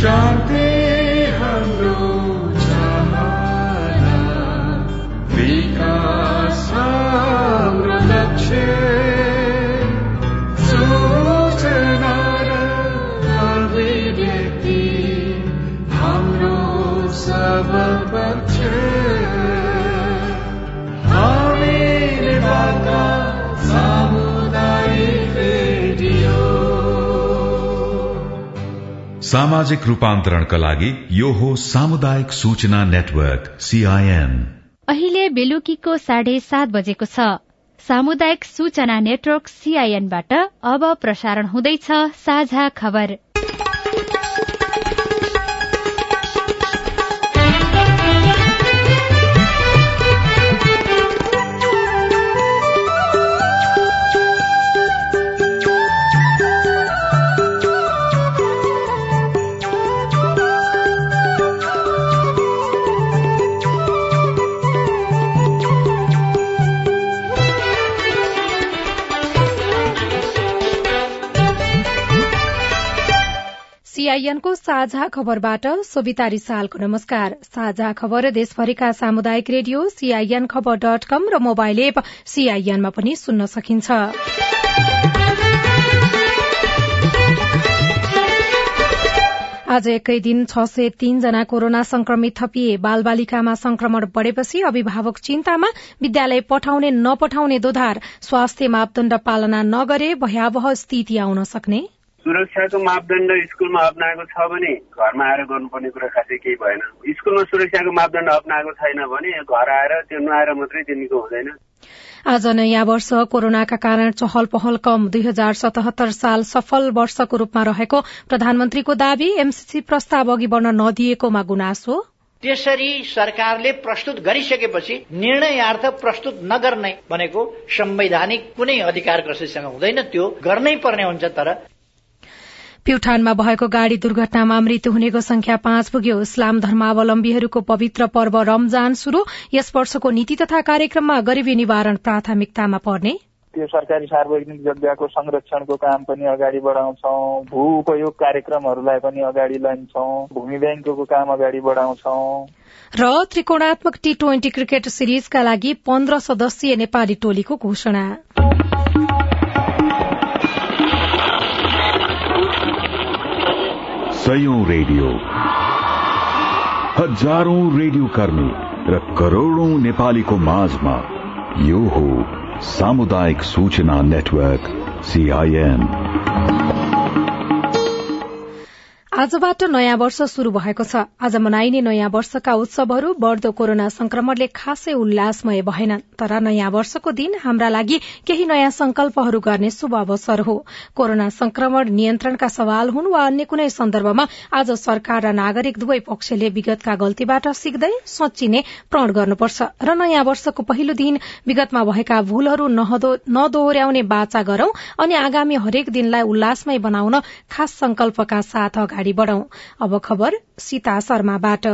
शान्ति सामाजिक रूपान्तरणका लागि यो हो सामुदायिक सूचना नेटवर्क सीआईएन अहिले बेलुकीको साढे सात बजेको छ। सामुदायिक सूचना नेटवर्क सीआईएनबाट अब प्रसारण हुँदैछ साझा खबर। सीआईएनको साझा खबरबाट सोभिता रिसालको नमस्कार। साझा खबर देशभरिका सामुदायिक radio CIN Khabar dot com र मोबाइल एप सीआईएनमा पनि सुन्न सकिन्छ। आज एकै दिन छ सय तीनजना कोरोना संक्रमित थपिए। बाल बालिकामा संक्रमण बढ़ेपछि अभिभावक चिन्तामा विद्यालय पठाउने नपठाउने दोधार। स्वास्थ्य मापदण्ड पालना नगरे भयावह स्थिति आउन सक्ने। सुरक्षाको मापदण्ड स्कुलमा अप्नाएको छ भने घरमा आएर गर्नुपर्ने कुरा खासै केही भएन। स्कुलमा सुरक्षाको मापदण्ड अप्नाएको छैन भने घर आएर त्यो नआएर मात्रै त्यो निको हुँदैन। आज नयाँ वर्ष कोरोनाका कारण चहल पहल कम। दुई हजार सतहत्तर साल सफल वर्षको रूपमा रहेको प्रधानमन्त्रीको दावी एमसीसी प्रस्ताव अघि बढ़न नदिएकोमा गुनासो। त्यसरी सरकारले प्रस्तुत गरिसकेपछि निर्णयार्थ प्रस्तुत नगर्ने भनेको संवैधानिक कुनै अधिकार कसैसँग हुँदैन। त्यो गर्नै पर्ने हुन्छ तर प्युठानमा भएको गाड़ी दुर्घटनामा मृत्यु हुनेको संख्या पाँच पुग्यो। इस्लाम धर्मावलम्बीहरूको पवित्र पर्व रमजान शुरू यस वर्षको नीति तथा कार्यक्रममा गरिबी निवारण प्राथमिकतामा पर्ने। त्यो सरकारी सार्वजनिक जग्गाको संरक्षणको काम पनि अगाडि बढाउँछौ। भू उपयोग कार्यक्रमहरूलाई पनि अगाडि लान्छौ। भूमि ब्याङ्कको काम अगाडि बढाउँछौ। र त्रिकोणात्मक टी ट्वेन्टी क्रिकेट सिरिजका लागि पन्ध्र सदस्यीय नेपाली टोलीको घोषणा। सयौं रेडियो। हजारौं रेडियो कर्मी र करोड़ौं नेपालीको माझमा यो हो सामुदायिक सूचना नेटवर्क सीआईएन आजबाट नयाँ वर्ष शुरू भएको छ। आज मनाइने नयाँ वर्षका उत्सवहरू बढ़दो कोरोना संक्रमणले खासै उल्लासमय भएनन् तर नयाँ वर्षको दिन हाम्रा लागि केही नयाँ संकल्पहरू गर्ने शुभ अवसर हो। कोरोना संक्रमण नियन्त्रणका सवाल हुन् वा अन्य कुनै सन्दर्भमा आज सरकार र नागरिक दुवै पक्षले विगतका गल्तीबाट सिक्दै सोचिने प्रण गर्नुपर्छ र नयाँ वर्षको पहिलो दिन विगतमा भएका भूलहरू नदोहोर्याउने बाचा गरौं अनि आगामी हरेक दिनलाई उल्लासमय बनाउन खास संकल्पका साथ अगाडि बढ़ौं। अब खबर सीता शर्माबाट।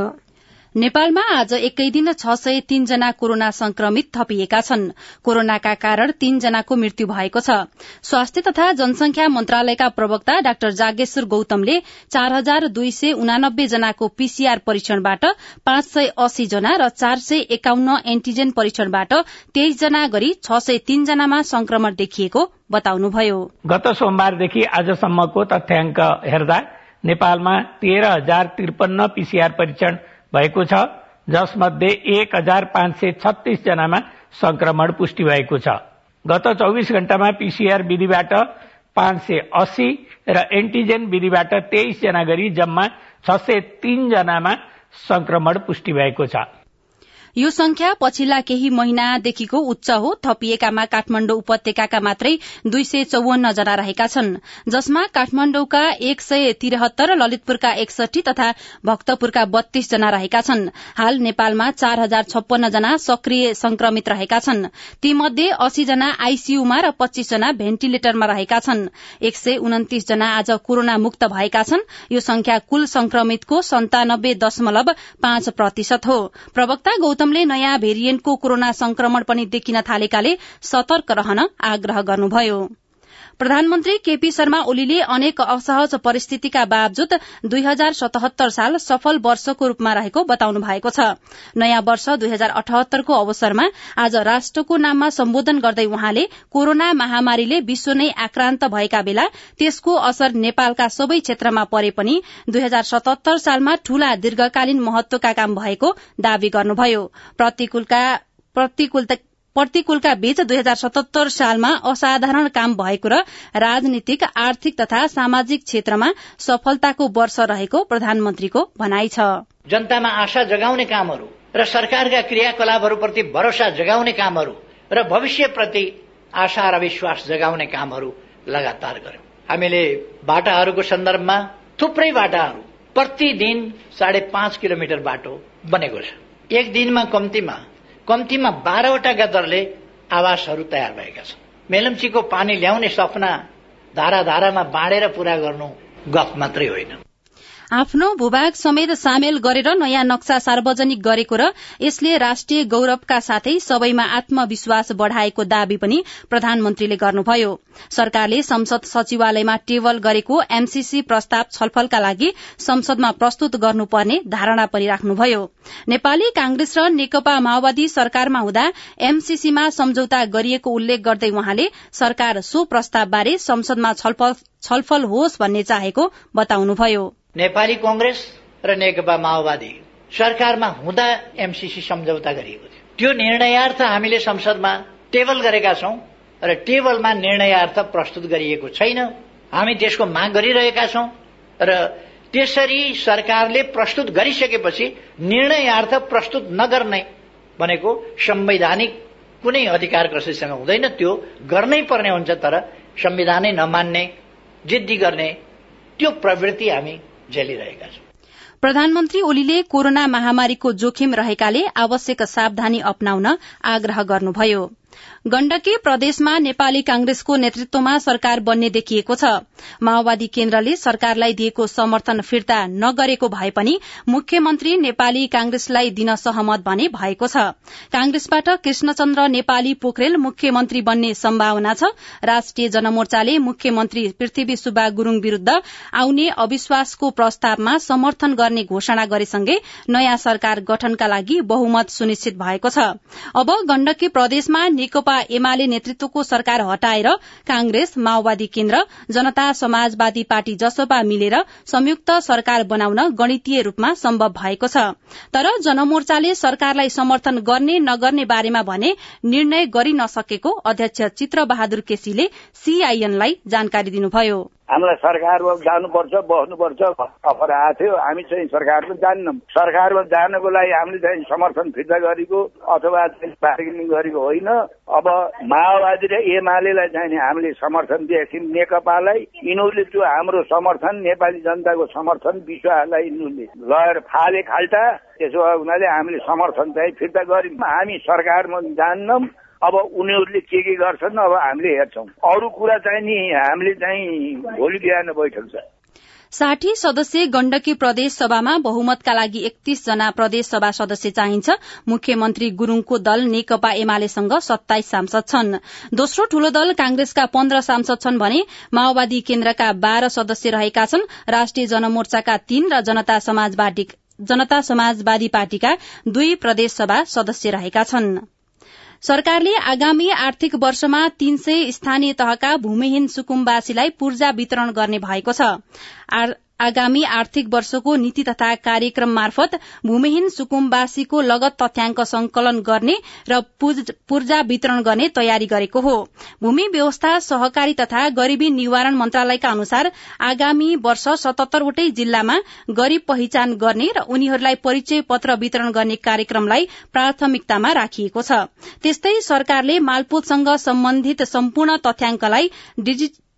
नेपालमा आज एकै दिन छ सय तीनजना कोरोना संक्रमित थपिएका छन्। कोरोनाका कारण तीनजनाको मृत्यु भएको छ। स्वास्थ्य तथा जनसंख्या मन्त्रालयका प्रवक्ता डाक्टर जागेश्वर गौतमले चार हजार दुई सय उनानब्बे जनाको पीसीआर परीक्षणबाट पाँच सय अस्सी जना र चार सय एकाउन्न एन्टीजेन परीक्षणबाट तेइस जना गरी छ सय तीनजनामा संक्रमण देखिएको बताउनुभयो। गत सोमबारदेखि आजसम्मको तथ्याङ्क हेर्दा नेपालमा तेह्र हजार त्रिपन्न पीसीआर परीक्षण भएको छ जसमध्ये एक हजार पाँच सय छत्तीस जनामा संक्रमण पुष्टि भएको छ। गत चौविस घण्टामा पीसीआर विधिबाट पाँच सय अस्सी र एन्टिजेन विधिबाट तेइस जना गरी जम्मा छ सय तीन जनामा संक्रमण पुष्टि भएको छ। यो संख्या पछिल्ला केही महिनादेखिको उच्च हो। थपिएकामा काठमाण्डु उपत्यकाका मात्रै दुई सय चौवन्न जना रहेका छन् जसमा काठमाण्डुका एक सय तिरहत्तर ललितपुरका एकसठी तथा भक्तपुरका बत्तीस जना रहेका छन्। हाल नेपालमा चार हजार छप्पन्न जना सक्रिय संक्रमित रहेका छन्। तीमध्ये अस्सी जना आईसीयूमा र पच्चीस जना भेन्टिलेटरमा रहेका छन्। एक सय उन्तिस जना आज कोरोना मुक्त भएका छन्। यो संख्या कुल संक्रमितको सन्तानब्बे दशमलव पाँच प्रतिशत हो। प्रवक्ता गौतमले नयाँ भेरिएन्टको कोरोना संक्रमण पनि देखिन थालेकाले सतर्क रहन आग्रह गर्नुभयो। प्रधानमन्त्री केपी शर्मा ओलीले अनेक असहज परिस्थितिका बावजुद दुई हजार सतहत्तर साल सफल वर्षको रूपमा रहेको बताउनु भएको छ। नयाँ वर्ष दुई हजार अठहत्तरको अवसरमा आज राष्ट्रको नाममा सम्बोधन गर्दै उहाँले कोरोना महामारीले विश्व नै आक्रान्त भएका बेला त्यसको असर नेपालका सबै क्षेत्रमा परे पनि दुई हजार सतहत्तर सालमा ठूला दीर्घकालीन महत्वका काम भएको दावी गर्नुभयो। प्रतिकूलका बीच दुई हजार सतहत्तर सालमा असाधारण काम भएको र राजनीतिक आर्थिक तथा सामाजिक क्षेत्रमा सफलताको वर्ष रहेको प्रधानमन्त्रीको भनाइ छ। जनतामा आशा जगाउने कामहरू र सरकारका क्रियाकलापहरूप्रति भरोसा जगाउने कामहरू र भविष्यप्रति आशा र विश्वास जगाउने कामहरू लगातार गर्यौं। हामीले बाटाहरूको सन्दर्भमा थुप्रै बाटाहरू प्रतिदिन साढे पाँच किलोमिटर बाटो बनेको छ। एक दिनमा कम्तीमा कम्तीमा बाह्रवटा गदरले आवासहरू तयार भएका छन्। मेलम्चीको पानी ल्याउने सपना धारा धारामा बाँडेर पूरा गर्नु गफ मात्रै होइन। आफ्नो भूभाग समेत सामेल गरेर नयाँ नक्सा सार्वजनिक गरेको र यसले राष्ट्रिय गौरवका साथै सबैमा आत्मविश्वास बढ़ाएको दावी पनि प्रधानमन्त्रीले गर्नुभयो। सरकारले संसद सचिवालयमा टेबल गरेको एमसीसी प्रस्ताव छलफलका लागि संसदमा प्रस्तुत गर्नुपर्ने धारणा पनि राख्नुभयो। नेपाली कांग्रेस र नेकपा माओवादी सरकारमा हुँदा एमसीसीमा सम्झौता गरिएको उल्लेख गर्दै उहाँले सरकार सो प्रस्तावबारे संसदमा छलफल होस् भन्ने चाहेको बताउनुभयो। नेपाली कंग्रेस र नेकपा माओवादी सरकारमा हुँदा एमसीसी सम्झौता गरिएको थियो। त्यो निर्णयार्थ हामीले संसदमा टेबल गरेका छौं र टेबलमा निर्णयार्थ प्रस्तुत गरिएको छैन। हामी त्यसको माग गरिरहेका छौं र त्यसरी सरकारले प्रस्तुत गरिसकेपछि निर्णयार्थ प्रस्तुत नगर्ने भनेको संवैधानिक कुनै अधिकार कसैसँग हुँदैन। त्यो गर्नै पर्ने हुन्छ तर संविधानै नमान्ने जिद्दी गर्ने त्यो प्रवृत्ति हामी झेलिरहेका छौं। प्रधानमन्त्री ओलीले कोरोना महामारीको जोखिम रहेकाले आवश्यक सावधानी अप्नाउन आग्रह गर्नुभयो। गण्डकी प्रदेशमा नेपाली कांग्रेसको नेतृत्वमा सरकार बन्ने देखिएको छ। माओवादी केन्द्रले सरकारलाई दिएको समर्थन फिर्ता नगरेको भए पनि मुख्यमन्त्री नेपाली कांग्रेसलाई दिन सहमत भने भएको छ। कांग्रेसबाट कृष्णचन्द्र नेपाली पोखरेल मुख्यमन्त्री बन्ने सम्भावना छ। राष्ट्रिय जनमोर्चाले मुख्यमन्त्री पृथ्वी सुब्बा गुरूङ विरूद्ध आउने अविश्वासको प्रस्तावमा समर्थन गर्ने घोषणा गरेसँगै नयाँ सरकार गठनका लागि बहुमत सुनिश्चित भएको छ। अब गण्डकी प्रदेशमा नेकपा एमाले नेतृत्वको सरकार हटाएर कांग्रेस माओवादी केन्द्र जनता समाजवादी पार्टी जसपा मिलेर संयुक्त सरकार बनाउन गणितीय रूपमा सम्भव भएको छ। तर जनमोर्चाले सरकारलाई समर्थन गर्ने नगर्ने बारेमा भने निर्णय गरि नसकेको अध्यक्ष चित्र बहादुर केसीले सीआईएनलाई जानकारी दिनुभयो। हामीलाई सरकारमा जानुपर्छ बस्नुपर्छ अफर आएको थियो हामी चाहिँ सरकारमा जान्नौँ। सरकारमा जानको लागि हामीले चाहिँ समर्थन फिर्ता गरेको अथवा बार्गेनिङ गरेको होइन। अब माओवादी र एमालेलाई चाहिँ हामीले समर्थन दिएका थियौँ। नेकपालाई यिनीहरूले त्यो हाम्रो समर्थन नेपाली जनताको समर्थन विश्वासलाई यिनीहरूले लगेर फाले खाल्टा। त्यसो भए हुनाले हामीले समर्थन चाहिँ फिर्ता गर्यौँ। हामी सरकारमा जान्नौँ। अब उनीहरूले के के गर्छन् अब हामीले हेर्छौँ। अरू कुरा चाहिँ नि हामीले चाहिँ भोलि बिहान बैठक छ। साठी सदस्य गण्डकी प्रदेश सभामा बहुमतका लागि एकतीस जना प्रदेश सभा सदस्य चाहिन्छ। मुख्यमन्त्री गुरूङको दल नेकपा एमालेसँग सत्ताइस सांसद छन्। दोस्रो ठूलो दल कांग्रेसका पन्ध्र सांसद छन् भने माओवादी केन्द्रका बाह्र सदस्य रहेका छन्। राष्ट्रिय जनमोर्चाका तीन र जनता समाजवादी जनता समाजवादी पार्टीका दुई प्रदेशसभा सदस्य रहेका छन्। सरकारले आगामी आर्थिक वर्षमा तीन सय स्थानीय तहका भूमिहीन सुकुम्बासीलाई पूर्जा वितरण गर्ने भएको छ। आगामी आर्थिक वर्षको नीति तथा कार्यक्रम मार्फत भूमिहीन सुकुम्बासीको लगत तथ्याङ्क संकलन गर्ने र पूर्जा वितरण गर्ने तयारी गरेको हो। भूमि व्यवस्था सहकारी तथा गरीबी निवारण मन्त्रालयका अनुसार आगामी वर्ष सतहत्तरवटै जिल्लामा गरीब पहिचान गर्ने र उनीहरूलाई परिचय पत्र वितरण गर्ने कार्यक्रमलाई प्राथमिकतामा राखिएको छ। त्यस्तै सरकारले मालपोतसँग सम्बन्धित सम्पूर्ण तथ्याङ्कलाई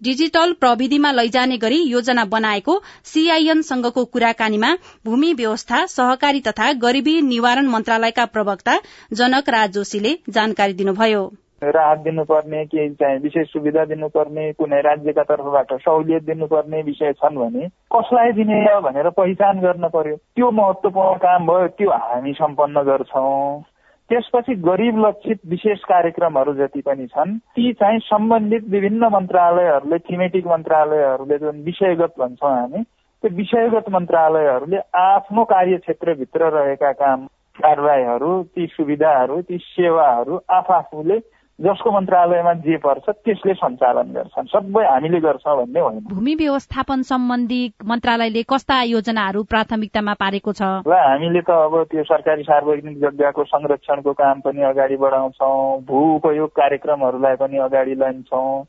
डिजिटल प्रविधिमा लैजाने गरी योजना बनाएको सीआईएनसँगको कुराकानीमा भूमि व्यवस्था सहकारी तथा गरीबी निवारण मन्त्रालयका प्रवक्ता जनक राज जोशीले जानकारी दिनुभयो। राहत दिनुपर्ने केही चाहिँ विशेष सुविधा दिनुपर्ने कुनै राज्यका तर्फबाट सहुलियत दिनुपर्ने विषय छन् भने कसलाई दिने भनेर पहिचान गर्न पर्यो। त्यो महत्वपूर्ण काम भयो त्यो हामी सम्पन्न गर्छौं। त्यसपछि गरिब लक्षित विशेष कार्यक्रमहरू जति पनि छन् ती चाहिँ सम्बन्धित विभिन्न मन्त्रालयहरूले थिमेटिक मन्त्रालयहरूले जुन विषयगत भन्छौँ हामी त्यो विषयगत मन्त्रालयहरूले आफ्नो कार्यक्षेत्रभित्र रहेका काम कारवाहीहरू ती सुविधाहरू ती सेवाहरू आफूले जसको मन्त्रालयमा जे पर्छ त्यसले सञ्चालन गर्छन्। सबै हामीले गर्छ भन्ने होइन। भूमि व्यवस्थापन सम्बन्धी मन्त्रालयले कस्ता योजनाहरू प्राथमिकतामा पारेको छ? ल हामीले त अब त्यो सरकारी सार्वजनिक जग्गाको संरक्षणको काम पनि अगाडि बढाउँछौँ भू उपयोग कार्यक्रमहरूलाई पनि अगाडि लान्छौँ।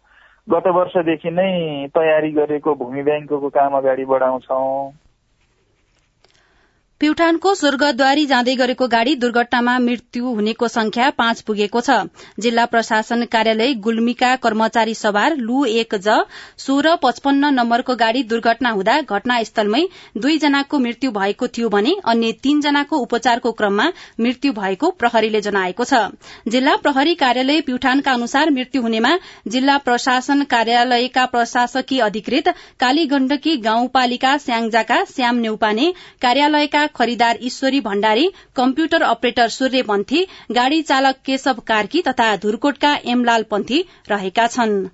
गत वर्षदेखि नै तयारी गरेको भूमि ब्याङ्कको काम अगाडि बढाउँछौँ। प्युठानको स्वर्गद्वारी जाँदै गरेको गाड़ी दुर्घटनामा मृत्यु हुनेको संख्या पाँच पुगेको छ। जिल्ला प्रशासन कार्यालय गुल्मीका कर्मचारी सवार लु एक ज सोह्र पचपन्न नम्बरको गाड़ी दुर्घटना हुँदा घटनास्थलमै दुईजनाको मृत्यु भएको थियो भने अन्य तीनजनाको उपचारको क्रममा मृत्यु भएको प्रहरीले जनाएको छ। जिल्ला प्रहरी कार्यालय प्युठानका अनुसार मृत्यु हुनेमा जिल्ला प्रशासन कार्यालयका प्रशासकीय अधिकृत कालीगण्डकी गाउँपालिका स्याङजाका श्याम नेउपाने कार्यालयका खरिदार ईश्वरी भण्डारी कम्प्युटर अपरेटर सूर्य पन्थी गाड़ी चालक केशव कार्की तथा धुरकोटका एमलाल पन्थी रहेका छनृ।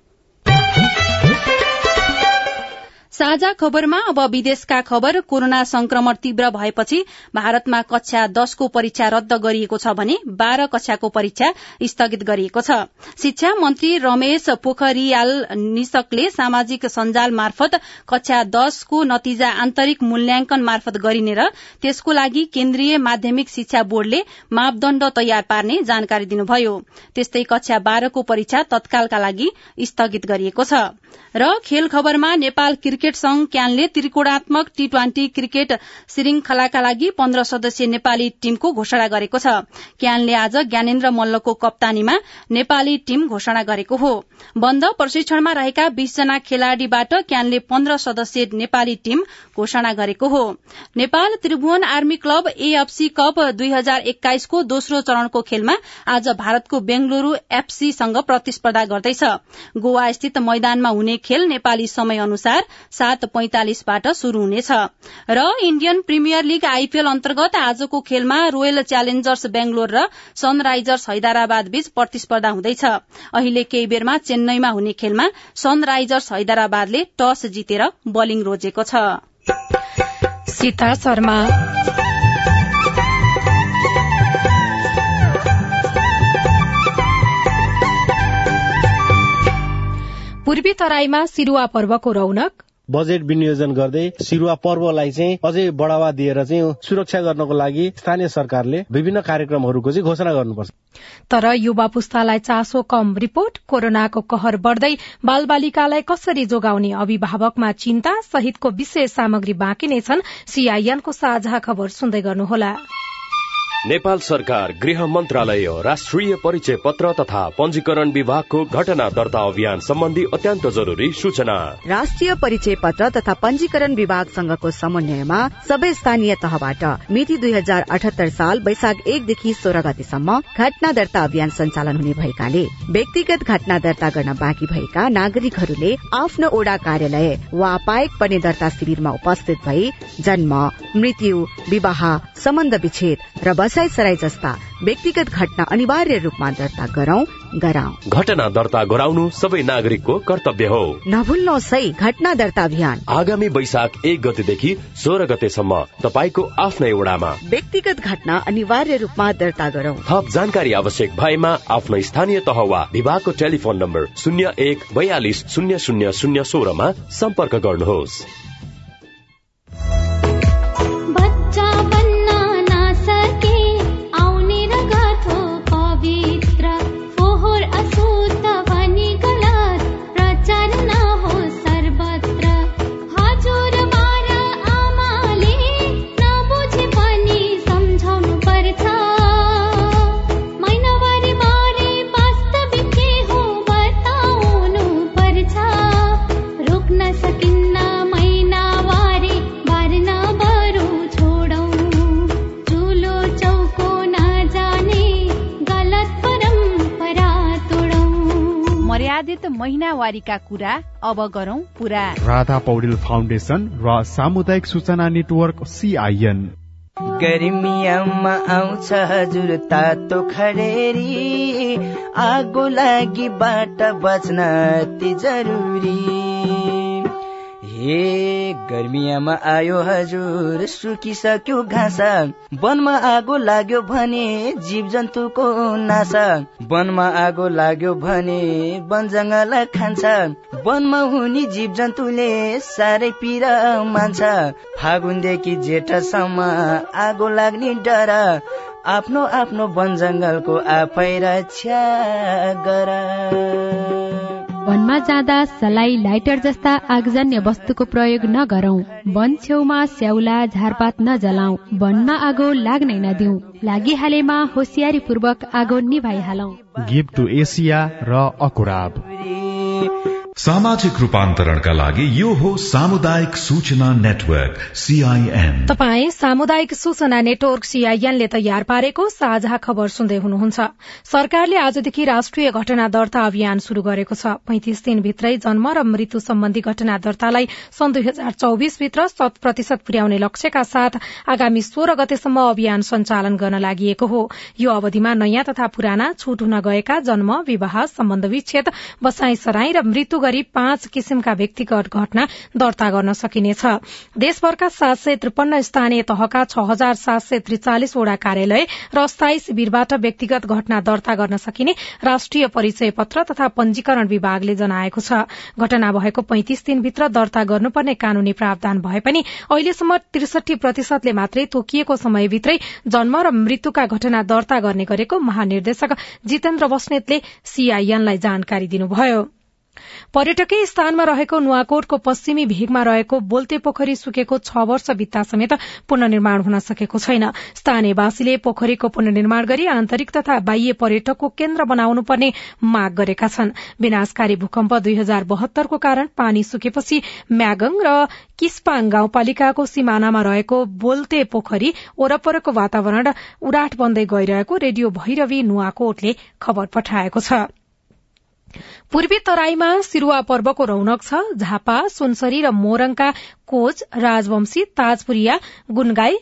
साझा खबरमा अब विदेशका खबर कोरोना संक्रमण तीव्र भएपछि भारतमा कक्षा दशको परीक्षा रद्द गरिएको छ भने बाह्र कक्षाको परीक्षा स्थगित गरिएको छ। शिक्षा मन्त्री रमेश पोखरियाल निशकले सामाजिक सञ्जाल मार्फत कक्षा दशको नतिजा आन्तरिक मूल्याङ्कन मार्फत गरिने र त्यसको लागि केन्द्रीय माध्यमिक शिक्षा बोर्डले मापदण्ड तयार पार्ने जानकारी दिनुभयो। त्यस्तै कक्षा बाह्रको परीक्षा तत्कालका लागि स्थगित गरिएको छ। र खेल खबरमा नेपाल क्रिकेट संघ क्यानले त्रिकोणात्मक टी ट्वेन्टी क्रिकेट श्रृंखलाका लागि पन्ध्र सदस्यीय नेपाली टीमको घोषणा गरेको छ। क्यानले आज ज्ञानेन्द्र मल्लको कप्तानीमा नेपाली टीम घोषणा गरेको हो। बन्द प्रशिक्षणमा रहेका बीसजना खेलाड़ीबाट क्यानले पन्ध्र सदस्यीय नेपाली टीम घोषणा गरेको हो। Nepal Tribhuvan army club AFC cup दुई हजार एक्काइसको दोस्रो चरणको खेलमा आज भारतको बेंगलुरू एफसीसँग प्रतिस्पर्धा गर्दैछ। गोवा स्थित मैदानमा हुने खेल नेपाली समय अनुसार सात पैंतालिसबाट शुरू हुनेछ। र इण्डियन प्रिमियर लीग आईपीएल अन्तर्गत आजको खेलमा रोयल च्यालेन्जर्स बेंगलोर र सनराइजर्स हैदराबाद बीच प्रतिस्पर्धा हुँदैछ। अहिले केही बेरमा चेन्नईमा हुने खेलमा सनराइजर्स हैदराबादले टस जितेर बलिङ रोजेको छ। पूर्वी तराईमा सिरुवा पर्वको रौनक। बजेट विनियोजन गर्दै सिरुवा पर्वलाई चाहिँ अझै बढ़ावा दिएर चाहिँ सुरक्षा गर्नको लागि स्थानीय सरकारले विभिन्न कार्यक्रमहरूको चाहिँ घोषणा गर्नुपर्छ। तर युवा पुस्तालाई चासो कम रिपोर्ट कोरोनाको कहर बढ़दै बालबालिकालाई कसरी जोगाउने अभिभावकमा चिन्ता सहितको विशेष सामग्री बाँकी नै छन्। सीआईएनको साझा खबर सुन्दै गर्नुहोला। नेपाल सरकार गृह मन्त्रालय राष्ट्रिय परिचय पत्र तथा पञ्जीकरण विभागको घटना दर्ता अभियान सम्बन्धी अत्यन्त जरुरी सूचना। राष्ट्रिय परिचय पत्र तथा पञ्जीकरण विभागसँगको समन्वयमा सबै स्थानीय तहबाट मिति दुई हजार अठहत्तर साल वैशाख एकदेखि सोह्र गतिसम्म घटना दर्ता अभियान सञ्चालन हुने भएकाले व्यक्तिगत घटना दर्ता गर्न बाँकी भएका नागरिकहरूले आफ्नो ओडा कार्यालय वा पाएक पर्ने दर्ता शिविरमा उपस्थित भई जन्म मृत्यु विवाह सम्बन्ध विच्छेद र बसाई सराई जस्ता व्यक्तिगत घटना अनिवार्य रूपमा दर्ता गरौं गराउँ। घटना दर्ता गराउनु सबै नागरिकको कर्तव्य हो। नभुल्नु सही घटना दर्ता अभियान। आगामी वैशाख एक गतेदेखि सोह्र गतेसम्म तपाईँको आफ्नै ओडामा। व्यक्तिगत घटना अनिवार्य रूपमा दर्ता गरौं। थप जानकारी आवश्यक भएमा आफ्नो स्थानीय तह वा विभागको टेलिफोन नम्बर शून्य एक बयालिस शून्य शून्य शून्य सोह्रमा सम्पर्क गर्नुहोस्। महिनावारीका कुरा अब गरौं पूरा। राधा पौडेल फाउन्डेशन र सामुदायिक सूचना नेटवर्क सीआईएन गर्मियामा आउँछ हजुर तातो खडेरी। आगो लागि बाट बच्न अति जरुरी। हे गर्मियामा आयो हजुर सुकिसक्यो घाँस। वनमा आगो लाग्यो भने जीव जन्तुको नासा। वनमा आगो लाग्यो भने वन जङ्गल खान्छ। वनमा हुने जीव जन्तुले साह्रै पिर मान्छ। फागुनदेखि जेठसम्म आगो लाग्ने डर। आफ्नो आफ्नो वन जङ्गलको आफै रक्षा गर। वनमा जाँदा सलाई लाइटर जस्ता आगजन्य वस्तुको प्रयोग नगरौं। वन छेउमा स्याउला झारपात नजलाऊ वनमा आगो लाग्नै नदिऊ लागिहालेमा होसियारी पूर्वक आगो निभाइहालौ। गिभ टु एसिया र अकुराब सामाजिक रूपान्तरणका लागि यो हो सामुदायिक सूचना नेटवर्क सीआईएन तपाई सामुदायिक सूचना नेटवर्क सीआईएनले तयार पारेको साझा खबर सुन्दै हुनुहुन्छ। सरकारले आजदेखि राष्ट्रिय घटना दर्ता अभियान शुरू गरेको छ। पैंतिस दिनभित्रै जन्म र मृत्यु सम्बन्धी घटना दर्तालाई सन् दुई हजार चौविसभित्र शत प्रतिशत पुर्याउने लक्ष्यका साथ आगामी सोह्र गतेसम्म अभियान सञ्चालन गर्न लागि हो। यो अवधिमा नयाँ तथा पुराना छूट हुन गएका जन्म विवाह सम्बन्ध विच्छेद बसाई सराई र मृत्यु गरी पाँच किसिमका व्यक्तिगत घटना दर्ता गर्न सकिनेछ। देशभरका सात सय त्रिपन्न स्थानीय तहका छ हजार सात सय त्रिचालिसवटा कार्यालय र अस्थायी शिविरबाट व्यक्तिगत घटना दर्ता गर्न सकिने राष्ट्रिय परिचय पत्र तथा पंजीकरण विभागले जनाएको छ। घटना भएको पैंतिस दिनभित्र दर्ता गर्नुपर्ने कानूनी प्रावधान भए पनि अहिलेसम्म त्रिसठी प्रतिशतले मात्रै तोकिएको समयभित्रै जन्म र मृत्युका घटना दर्ता गर्ने गरेको महानिर्देशक जितेन्द्र बस्नेतले सीआईएनलाई जानकारी दिनुभयो। पर्यटकीय स्थानमा रहेको नुवाकोटको पश्चिमी भेगमा रहेको बोल्ते पोखरी सुकेको छ वर्ष बित्ता समेत पुननिर्माण हुन सकेको छैन। स्थानीयवासीले पोखरीको पुननिर्माण गरी आन्तरिक तथा बाह्य पर्यटकको केन्द्र बनाउनुपर्ने माग गरेका छन्। विनाशकारी भूकम्प दुई हजार बहत्तरको कारण पानी सुकेपछि म्यागङ र किस्पाङ गाउँपालिकाको सिमानामा रहेको बोल्ते पोखरी वरपरको वातावरण उराट बन्दै गइरहेको रेडियो भैरवी नुवाकोटले खबर पठाएको छ। पूर्वी तराईमा सिरुवा पर्वको रौनक छ झापा सुनसरी र मोरङका कोच राजवंशी ताजपुरिया गुनगाई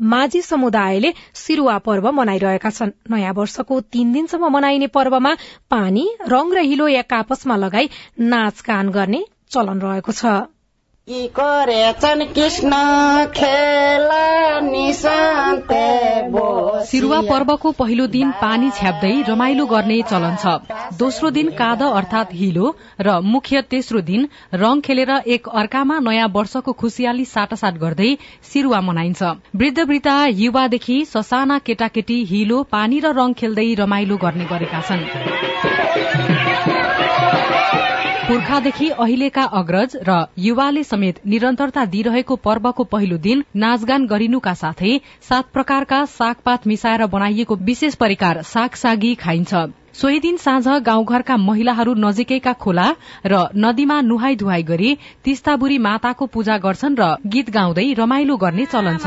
माझी समुदायले सिरुवा पर्व मनाइरहेका छन्। नयाँ वर्षको तीन दिनसम्म मनाइने पर्वमा पानी रंग र हिलो एक आपसमा लगाई नाचगान गर्ने चलन रहेको छ। सिरुवा पर्वको पहिलो दिन पानी छ्याप्दै रमाइलो गर्ने चलन छ। दोस्रो दिन काद अर्थात हिलो र मुख्य तेस्रो दिन रंग खेलेर एक अर्कामा नयाँ वर्षको खुशियाली साटासाट गर्दै सिरुवा मनाइन्छ। वृद्ध वृद्धा युवादेखि ससाना केटाकेटी हिलो पानी र रंग खेल्दै रमाइलो गर्ने गरेका छन्। पुर्खादेखि अहिलेका अग्रज र युवाले समेत निरन्तरता दिइरहेको पर्वको पहिलो दिन नाचगान गरिनुका साथै सात प्रकारका सागपात मिसाएर बनाइएको विशेष परिकार साग सागी खाइन्छ। सोही दिन साँझ गाउँघरका महिलाहरू नजिकैका खोला र नदीमा नुहाई धुवाई गरी तिस्ताबुरी माताको पूजा गर्छन् र गीत गाउँदै रमाइलो गर्ने चलन छ।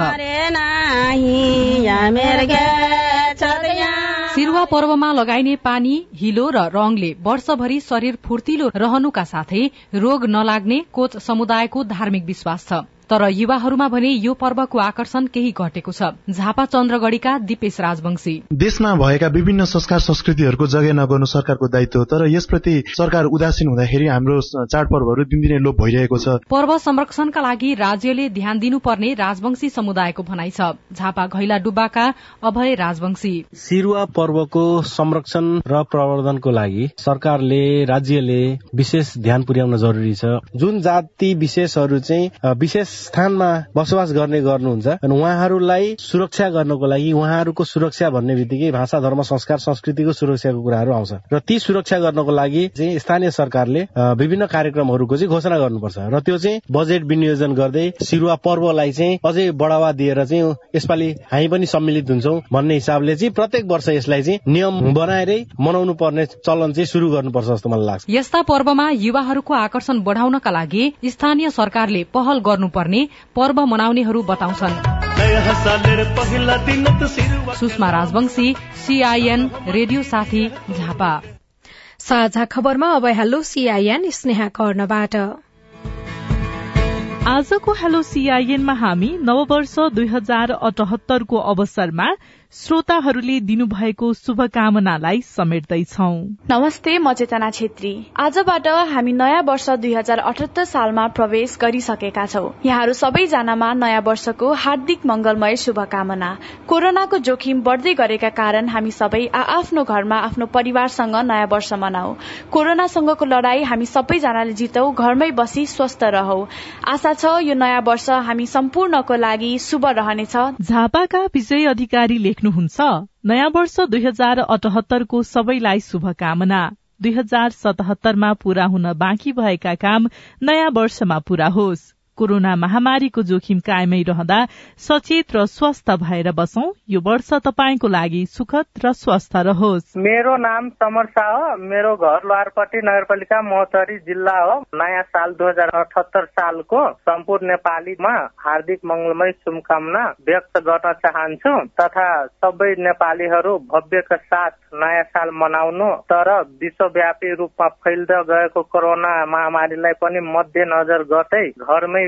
सिरुवा पर्वमा लगाइने पानी हिलो र रंगले वर्षभरि शरीर फूर्तिलो रहनुका साथै रोग नलाग्ने कोच समुदायको धार्मिक विश्वास छ। तर युवाहरूमा भने यो पर्वको आकर्षण केही घटेको छ। झापा चन्द्रगढ़ीका दिपेश राजवंशी। देशमा भएका विभिन्न संस्कार संस्कृतिहरूको जगे नगर्नु सरकारको दायित्व हो तर यसप्रति सरकार उदासीन हुँदाखेरि हाम्रो चाडपर्वहरू दिनदिनै लोप भइरहेको छ। पर्व संरक्षणका लागि राज्यले ध्यान दिनुपर्ने राजवंशी समुदायको भनाइ छ। झापा घैला डुब्बाका अभय राजवंशी। सिरुवा पर्वको संरक्षण र प्रवर्धनको लागि सरकारले राज्यले विशेष ध्यान पुर्याउन जरुरी छ। जुन जाति विशेषहरू चाहिँ विशेष स्थानमा बसोबास गर्ने गर्नुहुन्छ अनि उहाँहरूलाई सुरक्षा गर्नको लागि उहाँहरूको सुरक्षा भन्ने बित्तिकै भाषा धर्म संस्कार संस्कृतिको सुरक्षाको कुराहरू आउँछ। र ती सुरक्षा गर्नको लागि चाहिँ स्थानीय सरकारले विभिन्न कार्यक्रमहरूको चाहिँ घोषणा गर्नुपर्छ। र त्यो चाहिँ बजेट विनियोजन गर्दै सिरुवा पर्वलाई चाहिँ अझै बढावा दिएर चाहिँ यसपालि हामी पनि सम्मिलित हुन्छौ भन्ने हिसाबले चाहिँ प्रत्येक वर्ष यसलाई चाहिँ नियम बनाएरै मनाउनु पर्ने चलन चाहिँ शुरू गर्नुपर्छ जस्तो मलाई लाग्छ। यस्ता पर्वमा युवाहरूको आकर्षण बढ़ाउनका लागि स्थानीय सरकारले पहल गर्नुपर्ने गर्ने पर्व मनाउनेहरू बताउँछन्। सुषमा राजवंशी सीआईएन रेडियो साथी झापा। साझा खबरमा अब हेलो सीआईएन स्नेहा कर्णबाट। आजको हेलो सीआईएनमा हामी नववर्ष दुई हजार अठहत्तरको अवसरमा श्रोताहरूले दिनुभएको शुभकामनालाई समेट्दैछौ। नमस्ते म चेतना छेत्री। आजबाट हामी नयाँ वर्ष दुई हजार अठहत्तर सालमा प्रवेश गरिसकेका छौँ। यहाँहरू सबैजनामा नयाँ वर्षको हार्दिक मंगलमय शुभकामना। कोरोनाको जोखिम बढ्दै गरेका कारण हामी सबै आफ्नो घरमा आफ्नो परिवारसँग नयाँ वर्ष मनाऊ कोरोनासँगको लडाई हामी सबैजनाले जितौ घरमै बसी स्वस्थ रहौ। आशा छ यो नयाँ वर्ष हामी सम्पूर्णको लागि शुभ रहनेछ। झापाका विजय अधिकारी लेख्नुहुन्छ नयाँ वर्ष दुई हजार अठहत्तरको सबैलाई शुभकामना। दुई हजार सतहत्तरमा पूरा हुन बाँकी भएका काम नयाँ वर्षमा पूरा होस्। कोरोना महामारीको जोखिम कायमै रहँदा सचेत र स्वस्थ भएर बसौं। यो वर्ष तपाईँको लागि सुखद र स्वस्थ रहोस्। मेरो नाम समर शाह हो। मेरो घर लोहारपट्टि नगरपालिका मोहतरी जिल्ला हो। नयाँ साल दुई हजार अठहत्तर सालको सम्पूर्ण नेपालीमा हार्दिक मंगलमय शुभकामना व्यक्त गर्न चाहन्छु तथा सबै नेपालीहरू भव्यका साथ नयाँ साल मनाउनु तर विश्वव्यापी रूपमा फैलिँदै गएको कोरोना महामारीलाई पनि मध्यनजर गर्दै घरमै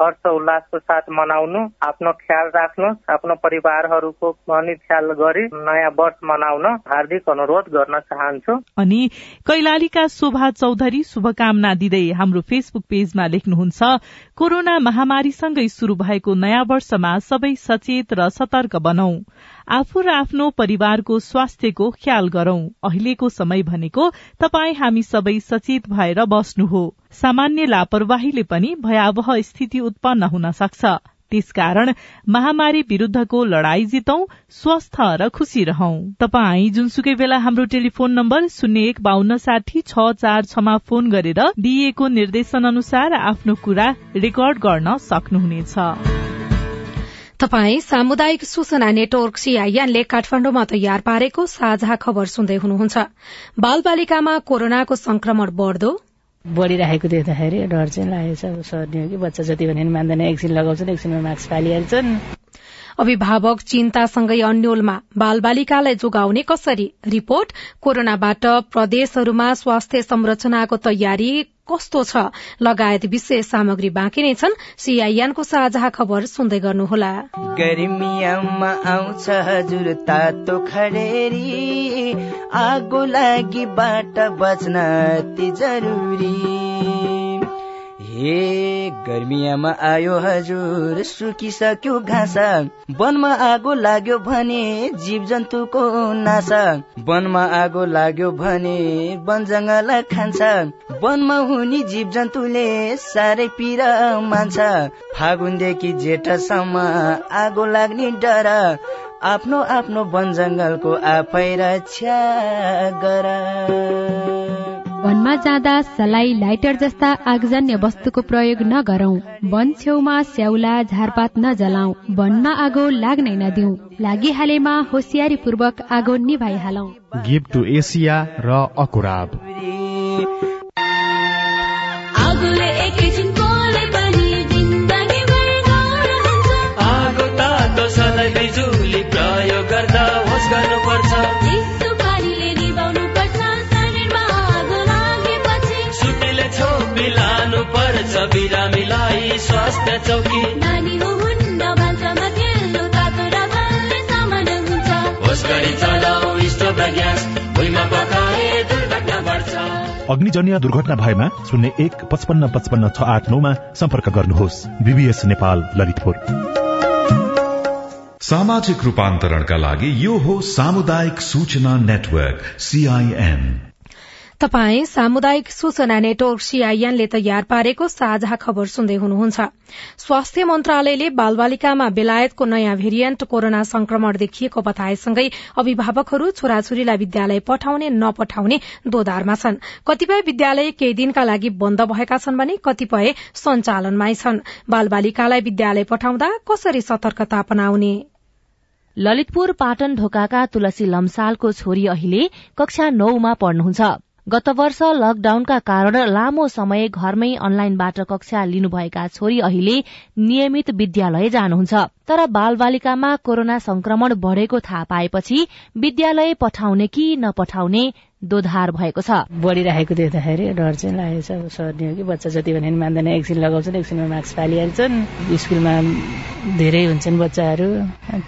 हर्ष उल्लासको साथ मनाउनु आफ्नो ख्याल राख्नु आफ्नो परिवारहरूको पनि ख्याल गरी नयाँ वर्ष मनाउन हार्दिक अनुरोध गर्न चाहन्छु। अनि कैलालीका शोभा चौधरी शुभकामना दिँदै हाम्रो फेसबुक पेजमा लेख्नुहुन्छ कोरोना महामारीसँगै शुरू भएको नयाँ वर्षमा सबै सचेत र सतर्क बनौ। आफू र आफ्नो परिवारको स्वास्थ्यको ख्याल गरौं। अहिलेको समय भनेको तपाई हामी सबै सचेत भएर बस्नु हो। सामान्य लापरवाहीले पनि भयावह स्थिति उत्पन्न हुन सक्छ। त्यसकारण महामारी विरूद्धको लड़ाई जितौं स्वस्थ र खुशी रहौं। तपाई जुनसुकै बेला हाम्रो टेलिफोन नम्बर शून्य एक बान्न साठी छ चार छमा फोन गरेर दिइएको निर्देशन अनुसार आफ्नो कुरा रेकर्ड गर्न सक्नुहुनेछ। तपाई सामुदायिक सूचना नेटवर्क सीआईएनले काठमाण्डुमा तयार पारेको साझा खबर सुन्दै हुनुहुन्छ। बाल बालिकामा कोरोनाको संक्रमण बढ़दो बढ़िरहेको देख्दाखेरि डर चाहिँ लागेको छ सर्ने हो कि बच्चा जति भने मान्दैन एकछिन लगाउँछन् एकछिनमा मास्क फालिहाल्छन् अभिभावक चिन्तासँगै अन्यलमा बाल बालिकालाई जोगाउने कसरी? रिपोर्ट कोरोनाबाट प्रदेशहरूमा स्वास्थ्य संरचनाको तयारी कस्तो छ? लगायत विशेष सामग्री बाँकी नै छन्। सीआईएनको साझा खबर सुन्दै गर्नुहोला। गर्मियामा आउँछ हजुर तातो खडेरी। आगो लागि बाट बच्न जरुरी। हे गर्मियामा आयो हजुर सुकिसक्यो घाँस। वनमा आगो लाग्यो भने जीव जन्तुको नासा। वनमा आगो लाग्यो भने वन जङ्गल खान्छ। वनमा हुने जीव जन्तुले साह्रै पिर मान्छ। फागुनदेखि जेठसम्म आगो लाग्ने डर। आफ्नो आफ्नो वन जङ्गलको आफै रक्षा गर। वनमा जाँदा सलाई लाइटर जस्ता आगजन्य वस्तुको प्रयोग नगरौं। वन छेउमा स्याउला झारपात नजलाऊ वनमा आगो लाग्नै नदिऊ लागिहालेमा होसियारी पूर्वक आगो निभाइहालौ। गिफ्ट टु एसिया र अकुराब बिलानु पर्छ बिरामीलाई स्वास्थ्य चौकी। नानी हुन्न भान्सामा खेल्नु तातो र बल्ने सामान हुन्छ। होस गरी चलाऊ स्टोभ र ग्यास भुइँमा पकाए दुर्घटना बढ्छ। अग्निजन्य दुर्घटना भएमा शून्य एक पचपन्न पचपन्न छ आठ नौमा सम्पर्क गर्नुहोस्। बीबीएस नेपाल ललितपुर। सामाजिक रूपान्तरणका लागि यो हो सामुदायिक सूचना नेटवर्क सीआईएन तपाई सामुदायिक सूचना नेटवर्क सीआईएनले तयार पारेको साझा खबर सुन्दै हुनुहुन्छ। स्वास्थ्य मन्त्रालयले बालबालिकामा बेलायतको नयाँ भेरिएन्ट कोरोना संक्रमण देखिएको बताएसँगै अभिभावकहरू छोराछोरीलाई विद्यालय पठाउने नपठाउने दोधारमा छन्। कतिपय विद्यालय केही दिनका लागि बन्द भएका छन् भने कतिपय सञ्चालनमै छन्। बालबालिकालाई विद्यालय पठाउँदा कसरी सतर्कता अपनाउने? ललितपुर पाटन ढोकाका तुलसी लम्सालको छोरी अहिले कक्षा नौमा पढ्नुहुन्छ। गत वर्ष लकडाउनका कारण लामो समय घरमै अनलाइनबाट कक्षा लिनुभएका छोरी अहिले नियमित विद्यालय जानुहुन्छ। तर बालबालिकामा कोरोना संक्रमण बढ़ेको थाहा पाएपछि विद्यालय पठाउने कि नपठाउने दोधार भएको छ। बढिरहेको देख्दाखेरि डर चाहिँ लागेको छ सर्ने हो कि बच्चा जति भने मान्दैन एकछिन लगाउँछन् एकछिनमा मास्क फालिहाल्छन् स्कुलमा धेरै हुन्छन् बच्चाहरू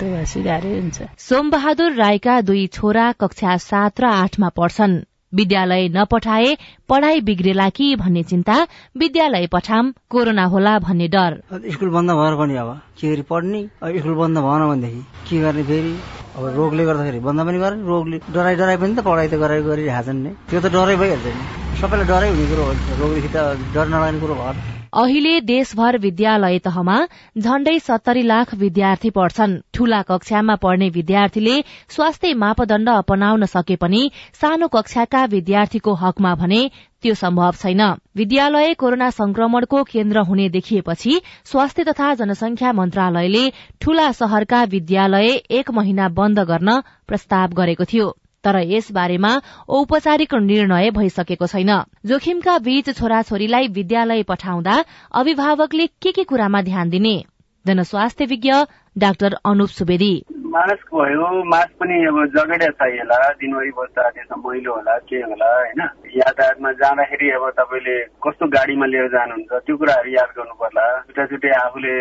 त्यो गाह्रै हुन्छ। सोमबहादुर राईका दुई छोरा कक्षा सात र आठमा पढ्छन्। विद्यालय नपठाए पढ़ाई बिग्रेला कि भन्ने चिन्ता विद्यालय पठाम कोरोना होला भन्ने डर। स्कुल बन्द भएर पनि अब के पढ्ने स्कुल बन्द भएन भनेदेखि के गर्ने फेरि? अब रोगले गर्दाखेरि बन्द पनि गर्ने रोगले डराइ डराइ पनि त पढाइ त गराइ गरिरहेको छन् नि। त्यो त डरै भइहाल्छ नि। सबैलाई डरै हुने कुरो हो। रोगदेखि त डर नलाग्ने कुरो भयो अहिले देशभर विद्यालय तहमा झण्डै सत्तरी लाख विद्यार्थी पढ्छन्। ठूला कक्षामा पढ्ने विद्यार्थीले स्वास्थ्य मापदण्ड अपनाउन सके पनि सानो कक्षाका विद्यार्थीको हकमा भने त्यो सम्भव छैन। विद्यालय कोरोना संक्रमणको केन्द्र हुने देखिएपछि स्वास्थ्य तथा जनसंख्या मन्त्रालयले ठूला शहरका विद्यालय एक महिना बन्द गर्न प्रस्ताव गरेको थियो। तर यसबारेमा औपचारिक निर्णय भइसकेको छैन। जोखिमका बीच छोराछोरीलाई विद्यालय पठाउँदा अभिभावकले के के कुरामा ध्यान दिने? जनस्वास्थ्य विज्ञ डाक्टर अनुप सुवेदी। मास्क भयो मास्क पनि अब जगेडा चाहिएला दिनभरि बस्दा त्यसमा मैलो होला के होला होइन? यातायातमा जाँदाखेरि अब तपाईँले कस्तो गाडीमा लिएर जानुहुन्छ त्यो कुराहरू याद गर्नु पर्ला छुट्टा छुट्टै आफूले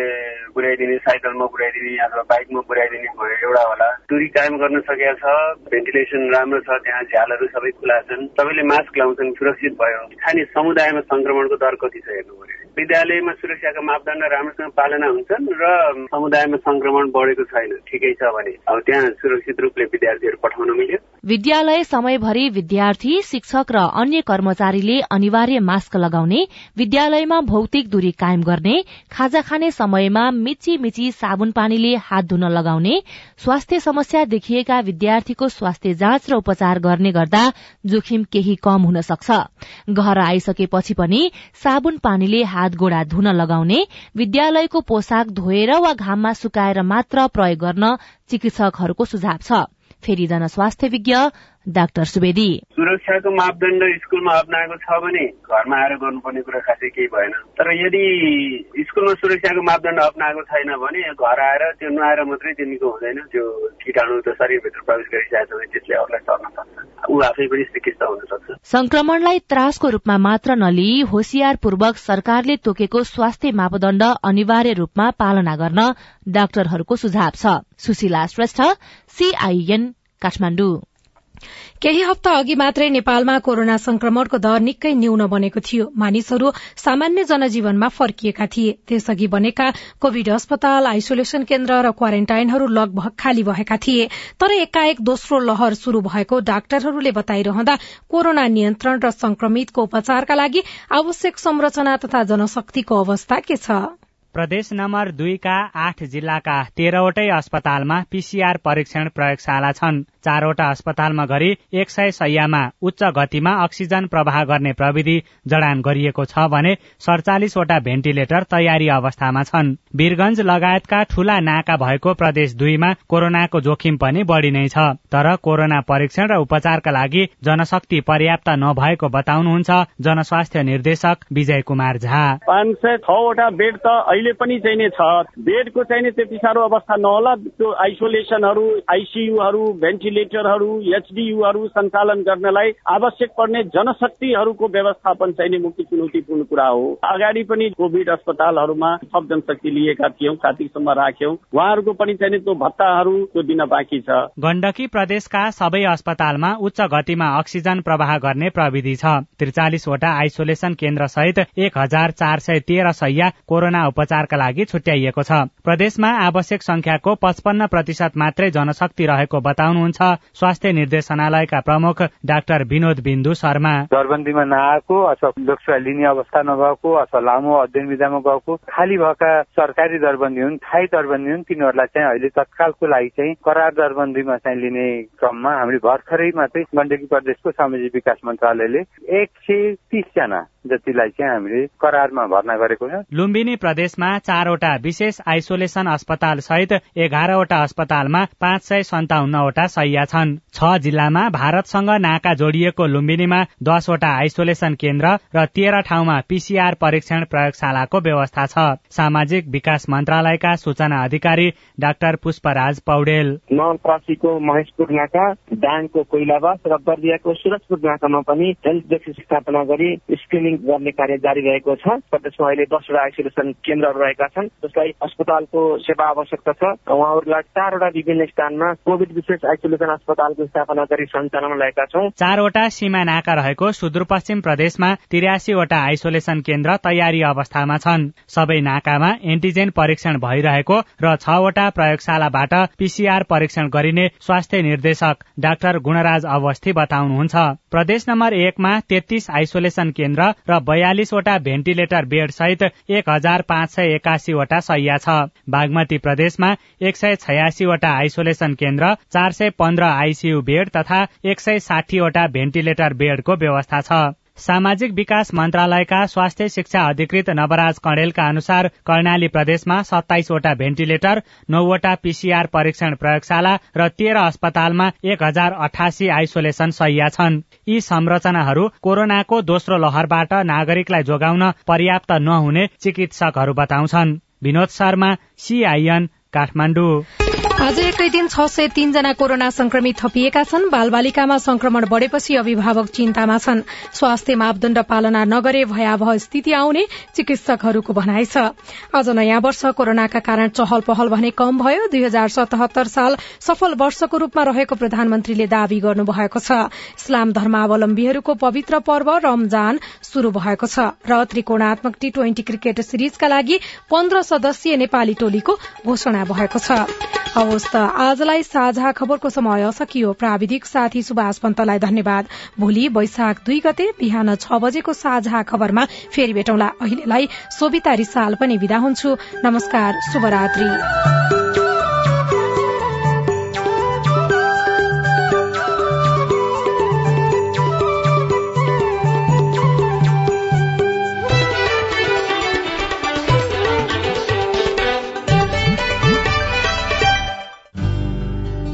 पुर्याइदिने साइकलमा पुर्याइदिने अथवा बाइकमा पुर्याइदिने भयो एउटा होला। दूरी कायम गर्न सकेका छ भेन्टिलेसन राम्रो छ त्यहाँ झ्यालहरू सबै खुला छन्। तपाईँले मास्क लाउँछन् सुरक्षित भयो। स्थानीय समुदायमा संक्रमणको दर कति छ हेर्नु पर्यो? विद्यालयमा सुरक्षाका मापदण्ड राम्रोसँग पालना हुन्छन् र समुदायमा संक्रमण बढेको छैन। ठिकै छ भने अब त्यहाँ सुरक्षित रूपले विद्यार्थीहरू पठाउन मिल्यो। विद्यालय समयभरि विद्यार्थी शिक्षक र अन्य कर्मचारीले अनिवार्य मास्क लगाउने विद्यालयमा भौतिक दूरी कायम गर्ने खाजा खाने समयमा मिची मिची साबुन पानीले हात धुन लगाउने स्वास्थ्य समस्या देखिएका विद्यार्थीको स्वास्थ्य जाँच र उपचार गर्ने गर्दा जोखिम केही कम हुन सक्छ। घर आइसकेपछि पनि साबुन पानीले हात गोडा धुन लगाउने विद्यालयको पोसाक धोएर वा घाममा सुकाएर मात्र प्रयोग गर्न चिकित्सकहरूको सुझाव छ। फेरि जनस्वास्थ्य विज्ञ डाक्टर सुवेदी। सुरक्षाको मापदण्ड स्कुलमा अप्नाएको छ भने घरमा आएर गर्नुपर्ने कुरा खासै केही भएन। तर यदि स्कुलमा सुरक्षाको मापदण्ड अप्नाएको छैन भने घर आएर त्यो नआएर मात्रै त्यो निको हुँदैन। त्यो किटाणु त शरीरभित्र प्रवेश गरिसकेको छ भने त्यसले अरूलाई सर्न सक्छ। ऊ आफै पनि चिकित्सा हुन सक्छ। संक्रमणलाई त्रासको रूपमा मात्र नलिई होसियार पूर्वक सरकारले तोकेको स्वास्थ्य मापदण्ड अनिवार्य रूपमा पालना गर्न डाक्टरहरूको सुझाव छ। सुशीला श्रेष्ठ सीआईएन काठमाडौँ। केही हप्ता अघि मात्रै नेपालमा कोरोना संक्रमणको दर निकै न्यून बनेको थियो। मानिसहरू सामान्य जनजीवनमा फर्किएका थिए। त्यसअघि बनेका कोविड अस्पताल आइसोलेशन केन्द्र र क्वारेन्टाइनहरू लगभग खाली भएका थिए। तर एकाएक दोस्रो लहर शुरू भएको डाक्टरहरूले बताइरहँदा कोरोना नियन्त्रण र संक्रमितको उपचारका लागि आवश्यक संरचना तथा जनशक्तिको अवस्था के छ? प्रदेश नम्बर दुईका आठ जिल्लाका तेह्रवटै अस्पतालमा पीसीआर परीक्षण प्रयोगशाला छन्। चारवटा अस्पतालमा गरी एक सय सयमा उच्च गतिमा अक्सिजन प्रवाह गर्ने प्रविधि जडान गरिएको छ भने सडचालिसवटा भेन्टिलेटर तयारी अवस्थामा छन्। वीरगंज लगायतका ठूला नाका भएको प्रदेश दुईमा कोरोनाको जोखिम पनि बढ़ी नै छ। तर कोरोना परीक्षण र उपचारका लागि जनशक्ति पर्याप्त नभएको बताउनुहुन्छ जनस्वास्थ्य निर्देशक विजय कुमार झा। पाँच सय बेड त अहिले पनि चाहिने छ। बेडको चाहिने त्यति साह्रो अवस्था नहोला। त्यो आइसोलेसनहरू आइसियुहरू भेन्टिलेटर भेन्टिलेटरहरू एचडियुहरू सञ्चालन गर्नलाई आवश्यक पर्ने जनशक्तिहरूको व्यवस्थापन चाहिने मुख्य चुनौतीपूर्ण कुरा हो। अगाडि पनि कोविड अस्पतालहरूमा थप जनशक्ति लिएका थियौँ कार्तिकसम्म राख्यौँ। उहाँहरूको पनि चाहिने त्यो भत्ताहरू त्यो दिन बाँकी छ। गण्डकी प्रदेशका सबै अस्पतालमा उच्च गतिमा अक्सिजन प्रवाह गर्ने प्रविधि छ। त्रिचालिसवटा आइसोलेसन केन्द्र सहित एक हजार चार सय तेह्र सय कोरोना उपचारका लागि छुट्याइएको छ। प्रदेशमा आवश्यक संख्याको पचपन्न प्रतिशत मात्रै जनशक्ति रहेको बताउनुहुन्छ स्वास्थ्य निर्देशनालयका प्रमुख डाक्टर विनोद बिन्दु शर्मा। दरबन्दीमा नआएको अथवा लोकसेवा लिने अवस्था नभएको अथवा लामो अध्ययन विधामा गएको खाली भएका सरकारी दरबन्दी हुन् थायी दरबन्दी हुन् तिनीहरूलाई चाहिँ अहिले तत्कालको लागि चाहिँ करार दरबन्दीमा चाहिँ लिने क्रममा हामीले भर्खरै मात्रै गण्डकी प्रदेशको सामाजिक विकास मन्त्रालयले एक सय तिसजना जतिलाई चाहिँ हामीले करारमा भर्ना गरेको छ। लुम्बिनी प्रदेशमा चारवटा विशेष आइसोलेसन अस्पताल सहित एघारवटा अस्पतालमा पाँच सय सन्ताउन्नवटा सैया छन्। छ जिल्लामा भारतसँग नाका जोडिएको लुम्बिनीमा दसवटा आइसोलेसन केन्द्र र तेह्र ठाउँमा पीसीआर परीक्षण प्रयोगशालाको व्यवस्था छ। सामाजिक विकास मन्त्रालयका सूचना अधिकारी डाक्टर पुष्पराज पौडेल। नवलपरासीको महेशपुर नाका दाङको कोइलावास र बर्दियाको सुरजपुर नाकामा पनि हेल्थ डेस्क स्थापना गरी स्क्रिनिङ गर्ने कार्य जारी रहेको छ प्रदेशमा अहिले दसवटा आइसोलेसन केन्द्रहरू रहेका छन् जसलाई अस्पतालको सेवा आवश्यकता छ। उहाँहरूलाई चारवटा विभिन्न स्थानमा कोविड विशेष आइसोलेसन अस्पतालको स्थापना गरी सञ्चालन रहेका छौँ। चारवटा सीमा नाका रहेको सुदूरपश्चिम प्रदेशमा तिरासीवटा आइसोलेसन केन्द्र तयारी अवस्थामा छन्। सबै नाकामा एन्टिजेन परीक्षण भइरहेको र छवटा प्रयोगशालाबाट पीसीआर परीक्षण गरिने स्वास्थ्य निर्देशक डाक्टर गुणराज अवस्थी बताउनुहुन्छ। प्रदेश नम्बर एकमा तेत्तीस आइसोलेसन केन्द्र र बयालिसवटा भेन्टिलेटर बेड सहित एक हजार पाँच सय एकासीवटा सैया छ। बागमती प्रदेशमा एक सय छयासीवटा आइसोलेसन केन्द्र चार सय पन्ध्र आइसियू बेड तथा एक सय साठीवटा भेन्टिलेटर बेडको व्यवस्था छ। सामाजिक विकास मन्त्रालयका स्वास्थ्य शिक्षा अधिकृत नवराज कणेलका अनुसार कर्णाली प्रदेशमा सत्ताइसवटा भेन्टिलेटर नौवटा पीसीआर परीक्षण प्रयोगशाला र तेह्र अस्पतालमा एक हजार अठासी आइसोलेसन सैया छन्। यी संरचनाहरू कोरोनाको दोस्रो लहरबाट नागरिकलाई जोगाउन पर्याप्त नहुने चिकित्सकहरू बताउँछन्। विनोद शर्मा सीआईएन काठमाडौँ। आज एकै दिन छ सय तीनजना कोरोना संक्रमित थपिएका छन्। बालबालिकामा संक्रमण बढ़ेपछि अभिभावक चिन्तामा छन्। स्वास्थ्य मापदण्ड पालना नगरे भयावह स्थिति आउने चिकित्सकहरूको भनाइ छ। आज नयाँ वर्ष कोरोनाका कारण चहल पहल भने कम भयो। दुई हजार सतहत्तर साल सफल वर्षको रूपमा रहेको प्रधानमन्त्रीले दावी गर्नुभएको छ। इस्लाम धर्मावलम्बीहरूको पवित्र पर्व रमजान शुरू भएको छ। र त्रिकोणात्मक टी ट्वेन्टी क्रिकेट सिरिजका लागि पन्ध्र सदस्यीय नेपाली टोलीको घोषणा भएको छ। हवस् त। आजलाई साझा खबरको समय सकियो। प्राविधिक साथी सुभाष पन्तलाई धन्यवाद। भोलि वैशाख दुई गते बिहान छ बजेको साझा खबरमा फेरि भेटौँला। अहिलेलाई सोभिता रिसाल पनि विदा हुन्छु। नमस्कार शुभरात्री।